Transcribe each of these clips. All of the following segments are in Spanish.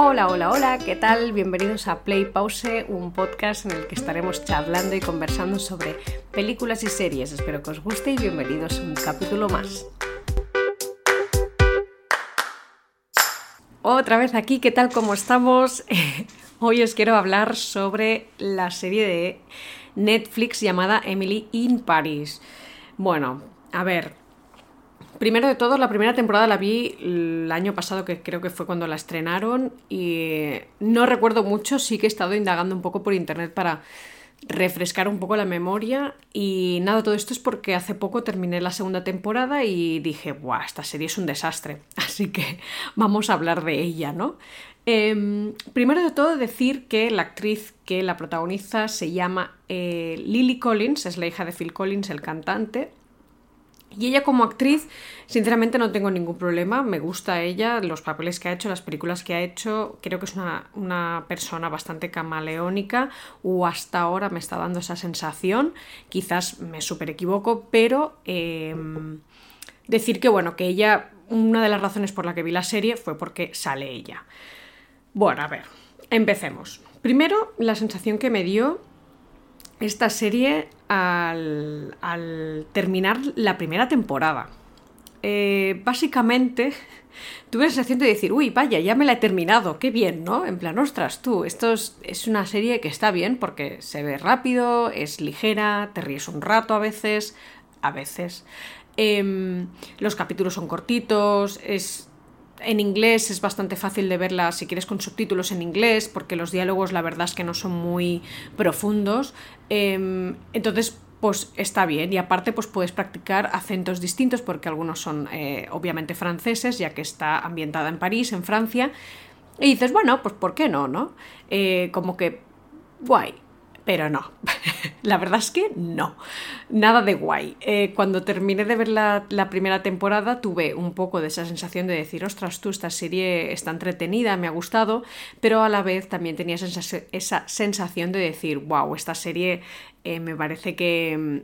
Hola, hola, hola, ¿qué tal? Bienvenidos a Play Pause, un podcast en el que estaremos charlando y conversando sobre películas y series. Espero que os guste y bienvenidos a un capítulo más. Otra vez aquí, ¿qué tal? ¿Cómo estamos? Hoy os quiero hablar sobre la serie de Netflix llamada Emily in Paris. Bueno, a ver, Primero de todo, la primera temporada la vi el año pasado, que creo que fue cuando la estrenaron, y no recuerdo mucho, sí que he estado indagando un poco por internet para refrescar un poco la memoria y nada, todo esto es porque hace poco terminé la segunda temporada y dije, ¡buah! Esta serie es un desastre, así que vamos a hablar de ella, ¿no? Em, primero de todo decir que la actriz que la protagoniza se llama eh, Lily Collins, es la hija de Phil Collins, el cantante, y ella como actriz, sinceramente no tengo ningún problema, me gusta ella, los papeles que ha hecho, las películas que ha hecho, creo que es una, persona bastante camaleónica o hasta ahora me está dando esa sensación, quizás me súper equivoco, pero em, decir que bueno, que ella, una de las razones por la que vi la serie fue porque sale ella. Bueno, a ver, empecemos. Primero, la sensación que me dio esta serie al, terminar la primera temporada. Eh, básicamente tuve la sensación de decir, uy, vaya, ya me la he terminado, qué bien, ¿no? En plan, ostras, tú, esto es, una serie que está bien porque se ve rápido, es ligera, te ríes un rato a veces, a veces. Em, los capítulos son cortitos, es en inglés es bastante fácil de verla si quieres con subtítulos en inglés, porque los diálogos la verdad es que no son muy profundos. Em, entonces, pues está bien. Y aparte, pues puedes practicar acentos distintos, porque algunos son eh, obviamente franceses, ya que está ambientada en París, en Francia. Y dices, bueno, pues ¿por qué no? ¿No? Eh, como que guay. Pero no, la verdad es que no, nada de guay. Eh, cuando terminé de ver la, primera temporada tuve un poco de esa sensación de decir, ostras, tú, esta serie está entretenida, me ha gustado, pero a la vez también tenía esa, sensación de decir, wow, esta serie eh, me parece que... Mm,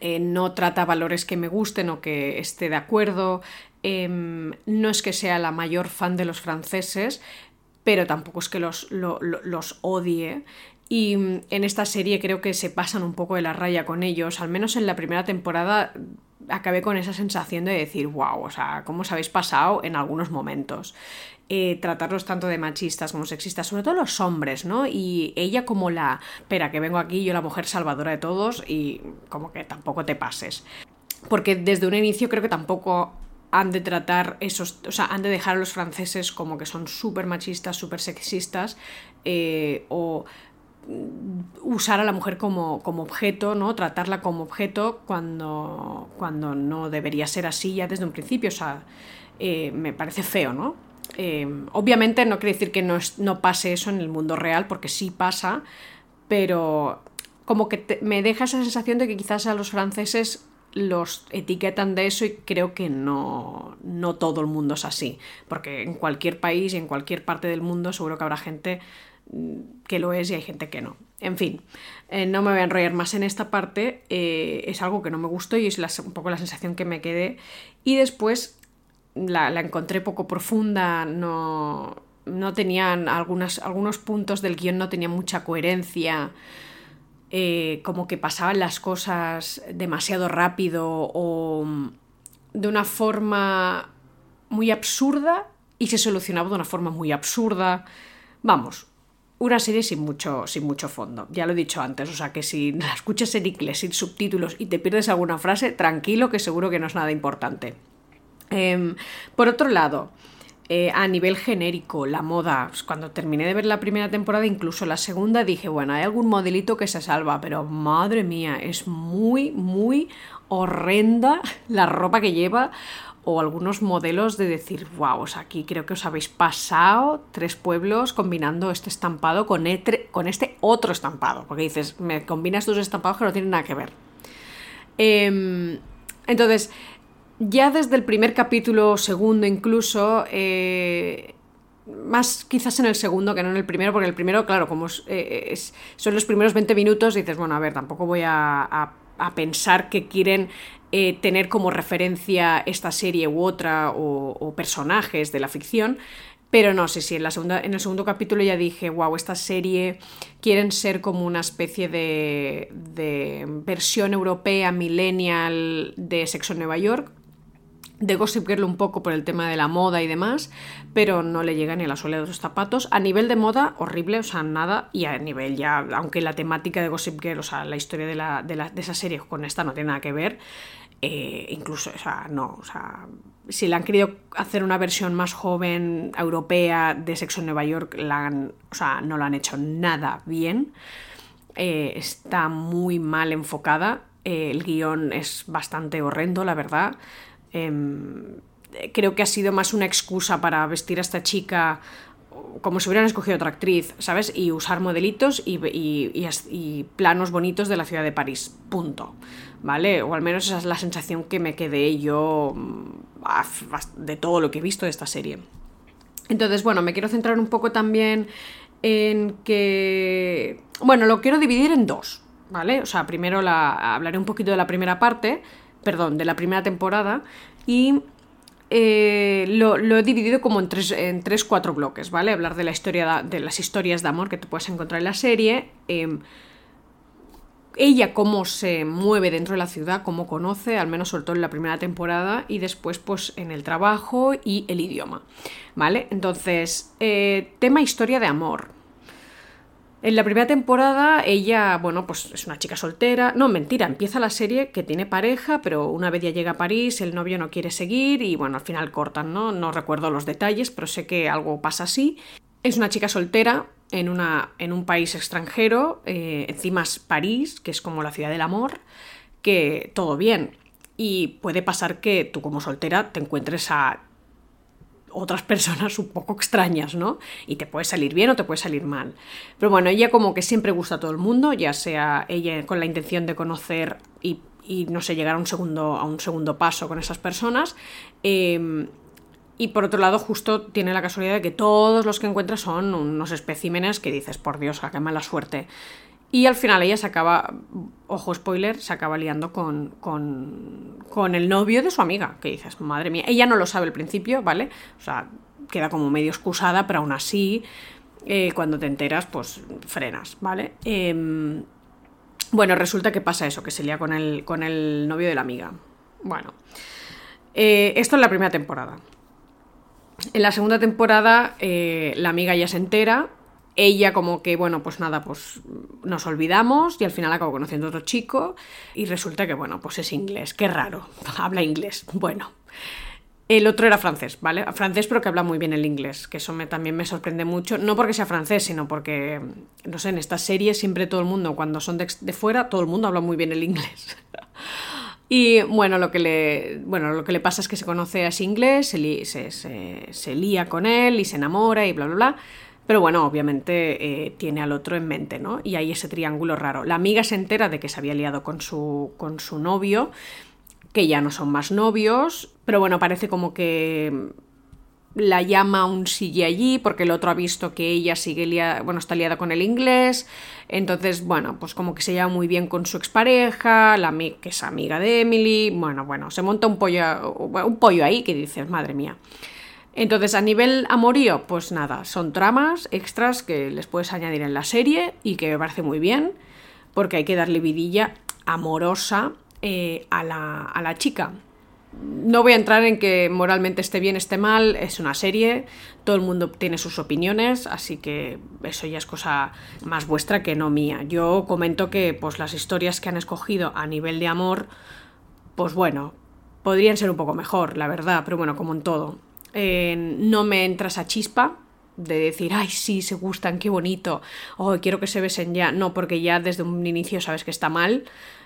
eh, no trata valores que me gusten o que esté de acuerdo. Em, no es que sea la mayor fan de los franceses, pero tampoco es que los, los odie. Y mm, en esta serie creo que se pasan un poco de la raya con ellos, al menos en la primera temporada acabé con esa sensación de decir, wow, o sea, ¿cómo os habéis pasado en algunos momentos? Eh, tratarlos tanto de machistas como sexistas, sobre todo los hombres, ¿no? Y ella como la, espera, que vengo aquí, yo la mujer salvadora de todos y como que tampoco te pases. Porque desde un inicio creo que tampoco han de tratar esos, o sea, han de dejar a los franceses como que son súper machistas, súper sexistas, eh, o usar a la mujer como, objeto, ¿no? Tratarla como objeto cuando, cuando no debería ser así ya desde un principio. O sea, eh, me parece feo, ¿no? Eh, obviamente no quiere decir que no, no, pase eso en el mundo real, porque sí pasa, pero como que me deja esa sensación de que quizás a los franceses los etiquetan de eso y creo que no, no todo el mundo es así, porque en cualquier país y en cualquier parte del mundo seguro que habrá gente que lo es y hay gente que no. En fin, eh, no me voy a enrollar más en esta parte, eh, es algo que no me gustó y es un poco la sensación que me quedé. Y después la, encontré poco profunda, no, no tenían algunos puntos del guion, no tenía mucha coherencia. Eh, como que pasaban las cosas demasiado rápido o de una forma muy absurda y se solucionaba de una forma muy absurda. Vamos, una serie sin mucho, sin mucho fondo. Ya lo he dicho antes, o sea que si la escuchas en inglés sin subtítulos y te pierdes alguna frase, tranquilo que seguro que no es nada importante. Em, por otro lado, eh, a nivel genérico, la moda, pues, cuando terminé de ver la primera temporada, incluso la segunda, dije, bueno, hay algún modelito que se salva, pero madre mía, es muy, muy horrenda la ropa que lleva o algunos modelos de decir, wow, aquí creo que os habéis pasado tres pueblos combinando este estampado con, con este otro estampado, porque dices, me combinas dos estampados que no tienen nada que ver. Em, entonces, ya desde el primer capítulo, segundo incluso, eh, más quizás en el segundo que no en el primero, porque el primero, claro, como eh, son los primeros 20 minutos, dices, bueno, a ver, tampoco voy a pensar que quieren eh, tener como referencia esta serie u otra o, personajes de la ficción. Pero no, sí, sí, en, en el segundo capítulo ya dije, wow, esta serie quieren ser como una especie de, de versión europea, millennial de Sexo en Nueva York, de Gossip Girl un poco por el tema de la moda y demás, pero no le llega ni a la suela de los zapatos. A nivel de moda, horrible, o sea, nada. Y a nivel ya, aunque la temática de Gossip Girl, o sea, la historia de, la, de, la, de esa serie con esta no tiene nada que ver, eh, incluso, o sea, no, o sea, si le han querido hacer una versión más joven, europea, de Sexo en Nueva York, la han, o sea, no lo han hecho nada bien. Eh, está muy mal enfocada. Eh, el guion es bastante horrendo, la verdad. Em, creo que ha sido más una excusa para vestir a esta chica como si hubieran escogido otra actriz, ¿sabes? Y usar modelitos y, y, planos bonitos de la ciudad de París. Punto. ¿Vale? O al menos esa es la sensación que me quedé yo mm, de todo lo que he visto de esta serie. Entonces, bueno, me quiero centrar un poco también en que. Bueno, lo quiero dividir en dos, ¿vale? O sea, primero la, hablaré un poquito de la primera parte, perdón, de la primera temporada y eh, lo, he dividido como en tres, en tres, cuatro bloques, ¿vale? Hablar de la historia de, las historias de amor que te puedes encontrar en la serie. Em, ella cómo se mueve dentro de la ciudad, cómo conoce, al menos sobre todo en la primera temporada, y después pues en el trabajo y el idioma, ¿vale? Entonces, eh, tema historia de amor. En la primera temporada ella, bueno, pues es una chica soltera. No, mentira, empieza la serie que tiene pareja, pero una vez ya llega a París, el novio no quiere seguir y bueno, al final cortan, ¿no? No recuerdo los detalles, pero sé que algo pasa así. Es una chica soltera en, una, en un país extranjero, eh, encima es París, que es como la ciudad del amor, que todo bien. Y puede pasar que tú como soltera te encuentres a otras personas un poco extrañas, ¿no? Y te puede salir bien o te puede salir mal. Pero bueno, ella como que siempre gusta a todo el mundo, ya sea ella con la intención de conocer y, no sé, llegar a un segundo, a un segundo paso con esas personas. Em, y por otro lado, justo tiene la casualidad de que todos los que encuentra son unos especímenes que dices, por Dios, qué mala suerte. Y al final ella se acaba, ojo spoiler, se acaba liando con, con, el novio de su amiga, que dices, madre mía, ella no lo sabe al principio, ¿vale? O sea, queda como medio excusada, pero aún así, eh, cuando te enteras, pues frenas, ¿vale? Em, bueno, resulta que pasa eso, que se lía con el, con el novio de la amiga. Bueno, eh, esto es la primera temporada. En la segunda temporada, eh, la amiga ya se entera ella como que, bueno, pues nada, pues nos olvidamos y al final acabo conociendo a otro chico y resulta que, bueno, pues es inglés, qué raro, habla inglés, bueno. El otro era francés, ¿vale? Francés pero que habla muy bien el inglés, que eso me, también me sorprende mucho, no porque sea francés, sino porque, no sé, en estas series siempre todo el mundo, cuando son de, fuera, todo el mundo habla muy bien el inglés. Y bueno, lo que le, bueno, lo que le pasa es que se conoce a ese inglés, se, se, se lía con él y se enamora y bla, bla, bla. Pero bueno, obviamente eh, tiene al otro en mente, ¿no? Y hay ese triángulo raro. La amiga se entera de que se había liado con su, con su novio, que ya no son más novios, pero bueno, parece como que la llama aún sigue allí porque el otro ha visto que ella sigue liada, bueno, está liada con el inglés, entonces, bueno, pues como que se lleva muy bien con su expareja, la que es amiga de Emily, bueno, bueno, se monta un pollo, un pollo ahí que dices, madre mía. Entonces, a nivel amorío, pues nada, son tramas extras que les puedes añadir en la serie y que me parece muy bien, porque hay que darle vidilla amorosa eh, a, la, a la chica. No voy a entrar en que moralmente esté bien, esté mal, es una serie, todo el mundo tiene sus opiniones, así que eso ya es cosa más vuestra que no mía. Yo comento que pues las historias que han escogido a nivel de amor, pues bueno, podrían ser un poco mejor, la verdad, pero bueno, como en todo. Eh, no me entra esa chispa de decir, ay, sí, se gustan, qué bonito, oh, quiero que se besen ya. No, porque ya desde un inicio sabes que está mal,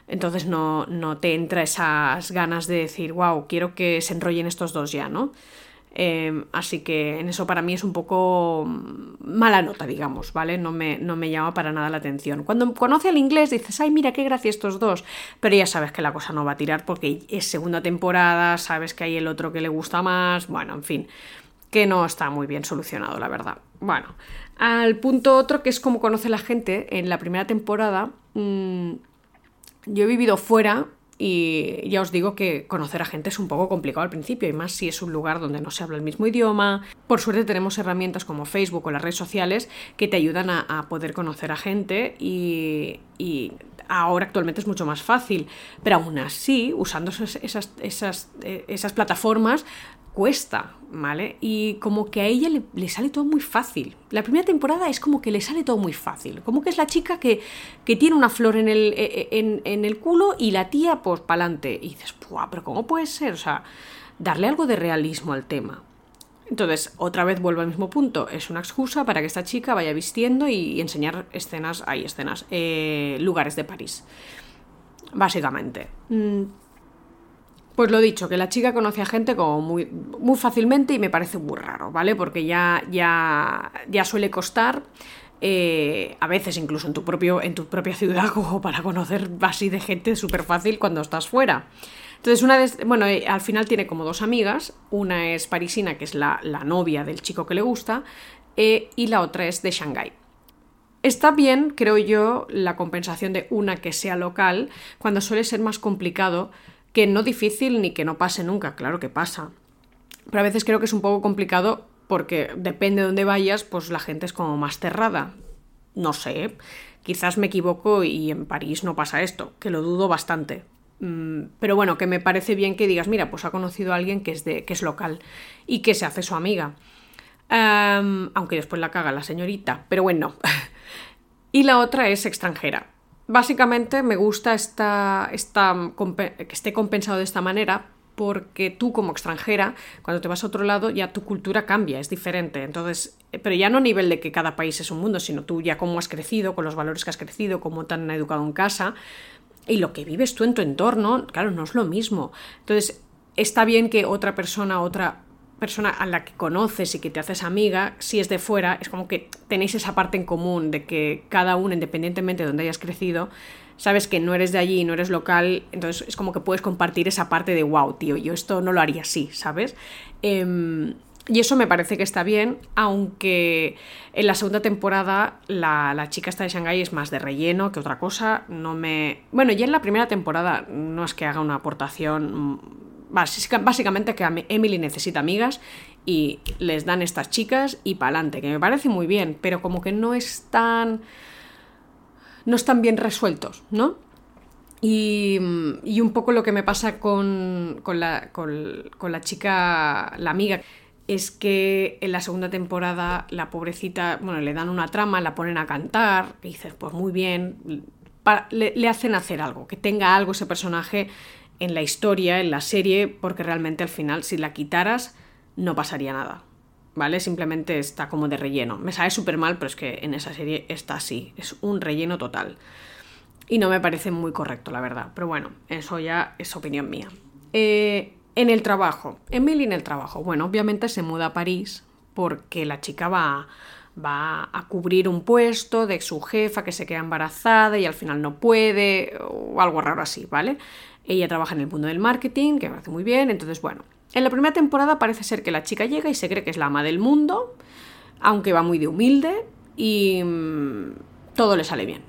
entonces no, no te entra esas ganas de decir, wow, quiero que se enrollen estos dos ya, ¿no? Em, así que en eso para mí es un poco mala nota, digamos, ¿vale? No me, no me llama para nada la atención. Cuando conoce al inglés dices, ay, mira qué gracia estos dos, pero ya sabes que la cosa no va a tirar porque es segunda temporada, sabes que hay el otro que le gusta más, bueno, en fin, que no está muy bien solucionado, la verdad. Bueno, al punto otro que es como conoce la gente en la primera temporada, mm, yo he vivido fuera y ya os digo que conocer a gente es un poco complicado al principio, y más si es un lugar donde no se habla el mismo idioma. Por suerte tenemos herramientas como Facebook o las redes sociales que te ayudan a, poder conocer a gente y, ahora actualmente es mucho más fácil. Pero aún así, usando esas, esas, eh, esas plataformas, cuesta, ¿vale? Y como que a ella le, sale todo muy fácil. La primera temporada es como que le sale todo muy fácil. Como que es la chica que, que tiene una flor en el, e, e, en, el culo y la tía, pues, pa'lante. Y dices, ¡buah! ¿Pero cómo puede ser? O sea, darle algo de realismo al tema. Entonces, otra vez vuelvo al mismo punto. Es una excusa para que esta chica vaya vistiendo y, enseñar escenas, hay escenas, eh, lugares de París. Básicamente. Mm, pues lo dicho, que la chica conoce a gente como muy, muy fácilmente y me parece muy raro, ¿vale? Porque ya, ya, ya suele costar. Eh, a veces incluso en tu, propio, en tu propia ciudad para conocer así de gente súper fácil cuando estás fuera. Entonces, una de, bueno, eh, al final tiene como dos amigas, una es parisina, que es la, novia del chico que le gusta, eh, y la otra es de Shanghái. Está bien, creo yo, la compensación de una que sea local, cuando suele ser más complicado que no difícil ni que no pase nunca, claro que pasa. Pero a veces creo que es un poco complicado porque depende de dónde vayas, pues la gente es como más cerrada. No sé, quizás me equivoco y en París no pasa esto, que lo dudo bastante. Mm, pero bueno, que me parece bien que digas, mira, pues ha conocido a alguien que es, de, que es local y que se hace su amiga. aunque después la caga la señorita, pero bueno. y la otra es extranjera básicamente me gusta esta, esta, que esté compensado de esta manera porque tú como extranjera, cuando te vas a otro lado, ya tu cultura cambia, es diferente. Entonces, eh, pero ya no a nivel de que cada país es un mundo, sino tú ya cómo has crecido, con los valores que has crecido, cómo te han educado en casa y lo que vives tú en tu entorno, claro, no es lo mismo. Entonces, está bien que otra persona, otra persona a la que conoces y que te haces amiga, si es de fuera, es como que tenéis esa parte en común de que cada uno, independientemente de donde hayas crecido, sabes que no eres de allí, no eres local, entonces es como que puedes compartir esa parte de wow, tío, yo esto no lo haría así, ¿sabes? Em, y eso me parece que está bien, aunque en la segunda temporada la, la, chica esta de Shanghai es más de relleno que otra cosa. No me. Bueno, ya en la primera temporada no es que haga una aportación básicamente que Emily necesita amigas y les dan estas chicas y pa'lante, que me parece muy bien, pero como que no están. no están bien resueltos, ¿no? Y, y un poco lo que me pasa con, con, la, con, la chica, la amiga, es que en la segunda temporada la pobrecita, bueno, le dan una trama, la ponen a cantar, y dices, pues muy bien, le, hacen hacer algo, que tenga algo ese personaje en la historia, en la serie, porque realmente al final si la quitaras no pasaría nada. ¿Vale? Simplemente está como de relleno. Me sabe súper mal, pero es que en esa serie está así. Es un relleno total. Y no me parece muy correcto, la verdad. Pero bueno, eso ya es opinión mía. Eh, en el trabajo. Emily en el trabajo. Bueno, obviamente se muda a París porque la chica va, va a cubrir un puesto de su jefa que se queda embarazada y al final no puede, o algo raro así, ¿vale? Ella trabaja en el mundo del marketing, que me hace muy bien, entonces bueno. En la primera temporada parece ser que la chica llega y se cree que es la ama del mundo, aunque va muy de humilde y mm, todo le sale bien.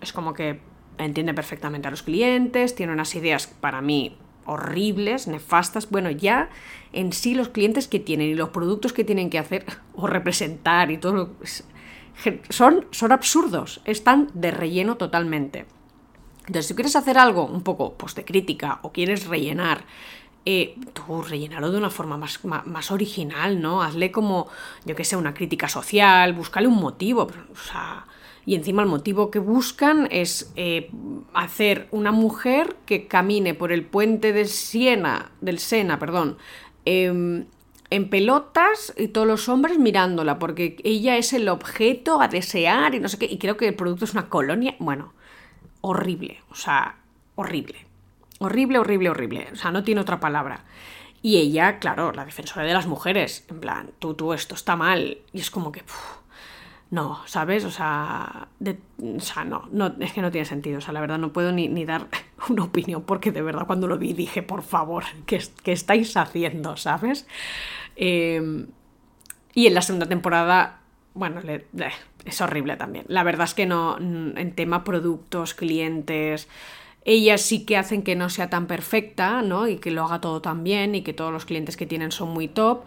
Es como que entiende perfectamente a los clientes, tiene unas ideas para mí horribles, nefastas. Bueno, ya en sí los clientes que tienen y los productos que tienen que hacer o representar y todo son, son absurdos, están de relleno totalmente. Entonces, si quieres hacer algo un poco pues, de crítica o quieres rellenar, eh, tú rellenalo de una forma más, más, original, ¿no? Hazle como, yo que sé, una crítica social, búscale un motivo, o sea, y encima el motivo que buscan es eh, hacer una mujer que camine por el puente de Siena, del Sena, perdón, em, en pelotas y todos los hombres mirándola, porque ella es el objeto a desear y no sé qué, y creo que el producto es una colonia, bueno, horrible, o sea, horrible. Horrible, horrible, horrible. O sea, no tiene otra palabra. Y ella, claro, la defensora de las mujeres, en plan, tú, tú, esto está mal. Y es como que, no, ¿sabes? O sea, o sea no, no, es que no tiene sentido. O sea, la verdad no puedo ni, ni dar una opinión porque de verdad cuando lo vi dije, por favor, ¿qué, qué estáis haciendo? ¿Sabes? Em, y en la segunda temporada bueno, es horrible también. La verdad es que no, en tema productos, clientes, ellas sí que hacen que no sea tan perfecta, ¿no? Y que lo haga todo tan bien y que todos los clientes que tienen son muy top.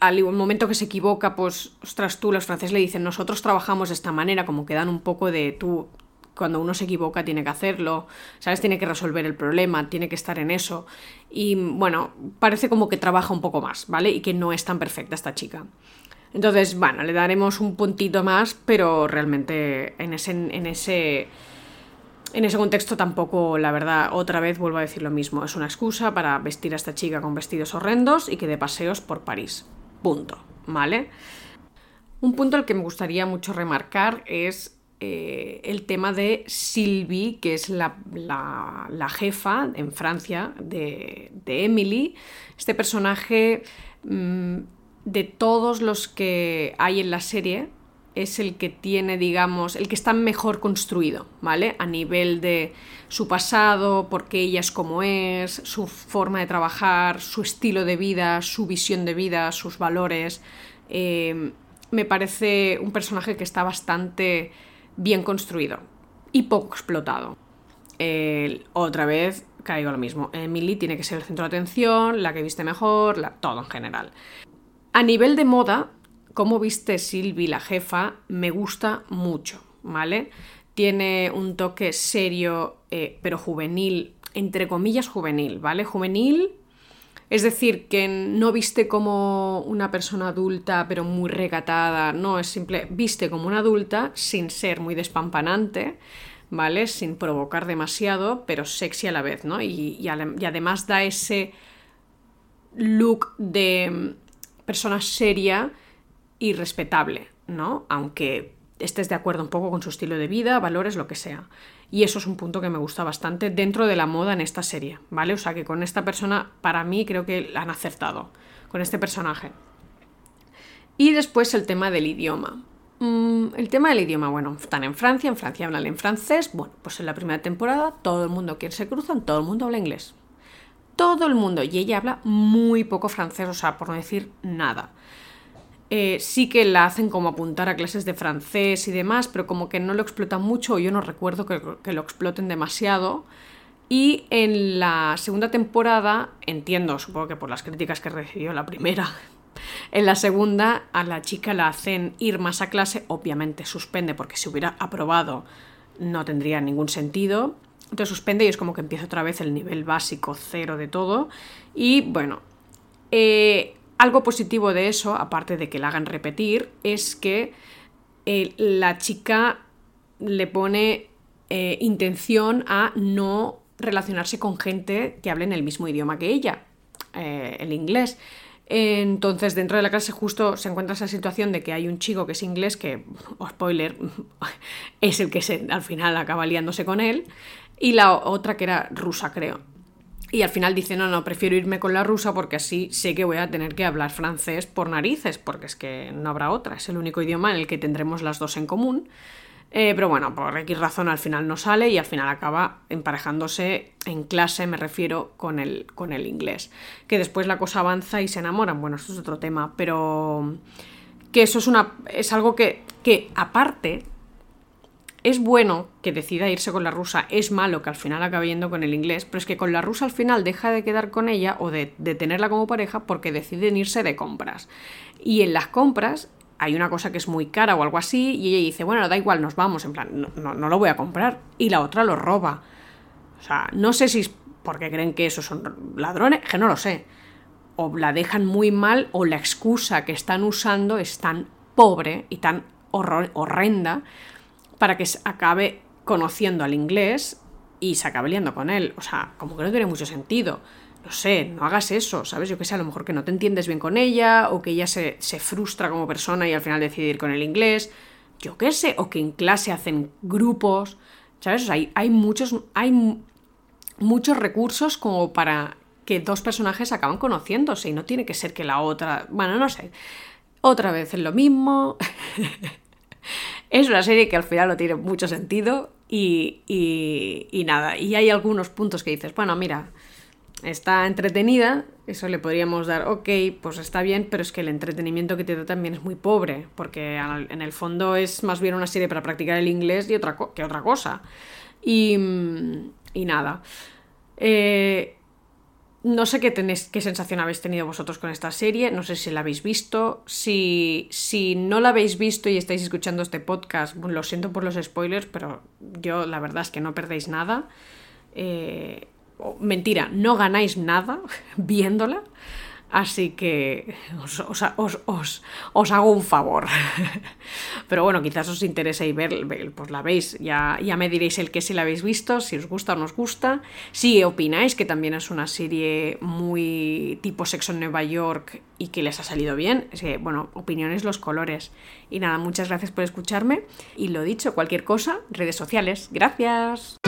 Al momento que se equivoca, pues, ostras, tú, los franceses le dicen, nosotros trabajamos de esta manera, como que dan un poco de tú, cuando uno se equivoca tiene que hacerlo, ¿sabes? Tiene que resolver el problema, tiene que estar en eso. Y bueno, parece como que trabaja un poco más, ¿vale? Y que no es tan perfecta esta chica. Entonces, bueno, le daremos un puntito más, pero realmente en ese, en ese, en ese contexto tampoco, la verdad, otra vez vuelvo a decir lo mismo. Es una excusa para vestir a esta chica con vestidos horrendos y que de paseos por París. Punto, ¿vale? Un punto al que me gustaría mucho remarcar es eh, el tema de Sylvie, que es la, jefa en Francia de, Emily. Este personaje, mm, de todos los que hay en la serie, es el que tiene, digamos, el que está mejor construido, ¿vale? A nivel de su pasado, por qué ella es como es, su forma de trabajar, su estilo de vida, su visión de vida, sus valores. Eh, me parece un personaje que está bastante bien construido y poco explotado. otra vez caigo lo mismo. Emily tiene que ser el centro de atención, la que viste mejor, todo en general. A nivel de moda, cómo viste Sylvie, la jefa, me gusta mucho, ¿vale? Tiene un toque serio, eh, pero juvenil, entre comillas juvenil, ¿vale? Juvenil es decir, que no viste como una persona adulta pero muy recatada, no, es simple, viste como una adulta sin ser muy despampanante, ¿vale? Sin provocar demasiado, pero sexy a la vez, ¿no? Y, además da ese look de persona seria y respetable, ¿no? Aunque estés de acuerdo un poco con su estilo de vida, valores, lo que sea. Y eso es un punto que me gusta bastante dentro de la moda en esta serie, ¿vale? O sea que con esta persona, para mí, creo que han acertado con este personaje. Y después el tema del idioma. Mm, el tema del idioma, bueno, están en Francia, en Francia hablan en francés. Bueno, pues en la primera temporada todo el mundo quien se cruzan, todo el mundo habla inglés. Todo el mundo. Y ella habla muy poco francés, o sea, por no decir nada. Eh, sí que la hacen como apuntar a clases de francés y demás, pero como que no lo explotan mucho, yo no recuerdo que, lo exploten demasiado. Y en la segunda temporada, entiendo, supongo que por las críticas que recibió la primera, en la segunda a la chica la hacen ir más a clase, obviamente suspende porque si hubiera aprobado no tendría ningún sentido. Entonces suspende y es como que empieza otra vez el nivel básico cero de todo. Y bueno, eh, algo positivo de eso, aparte de que la hagan repetir, es que eh, la chica le pone eh, intención a no relacionarse con gente que hable en el mismo idioma que ella, el inglés. Entonces, dentro de la clase justo se encuentra esa situación de que hay un chico que es inglés que, oh, spoiler, es el que se, al final acaba liándose con él, y la otra que era rusa, creo. Y al final dice, no, no, prefiero irme con la rusa porque así sé que voy a tener que hablar francés por narices, porque es que no habrá otra, es el único idioma en el que tendremos las dos en común. Eh, pero bueno, por X razón al final no sale y al final acaba emparejándose en clase, me refiero, con el, con el inglés. Que después la cosa avanza y se enamoran, bueno, eso es otro tema, pero que eso es, una, es algo que, que aparte es bueno que decida irse con la rusa, es malo que al final acabe yendo con el inglés, pero es que con la rusa al final deja de quedar con ella o de, tenerla como pareja porque deciden irse de compras. Y en las compras hay una cosa que es muy cara o algo así y ella dice, bueno, da igual, nos vamos, en plan, no, no, lo voy a comprar. Y la otra lo roba. O sea, no sé si es porque creen que esos son ladrones, que no lo sé. O la dejan muy mal o la excusa que están usando es tan pobre y tan horrenda para que acabe conociendo al inglés y se acabe liando con él. O sea, como que no tiene mucho sentido. No sé, no hagas eso, ¿sabes? Yo que sé, a lo mejor que no te entiendes bien con ella, o que ella se, frustra como persona y al final decide ir con el inglés. Yo qué sé, o que en clase hacen grupos, ¿sabes? Hay, hay, muchos, hay muchos recursos como para que dos personajes acaban conociéndose y no tiene que ser que la otra. Bueno, no sé. Otra vez es lo mismo. Es una serie que al final no tiene mucho sentido y, y, nada, y hay algunos puntos que dices, bueno, mira, está entretenida, eso le podríamos dar, ok, pues está bien, pero es que el entretenimiento que te da también es muy pobre, porque en el fondo es más bien una serie para practicar el inglés y otra que otra cosa. Y, y nada. Eh, no sé qué, tenéis, qué sensación habéis tenido vosotros con esta serie, no sé si la habéis visto. Si, si no la habéis visto y estáis escuchando este podcast, lo siento por los spoilers, pero yo la verdad es que no perdéis nada. Eh, mentira, no ganáis nada viéndola. Así que os, hago un favor. Pero bueno, quizás os interese y ver, pues la veis. Ya, ya me diréis el que si la habéis visto, si os gusta o no os gusta. Si opináis que también es una serie muy tipo sexo en Nueva York y que les ha salido bien. Es que, bueno, opiniones los colores. Y nada, muchas gracias por escucharme. Y lo dicho, cualquier cosa, redes sociales. Gracias.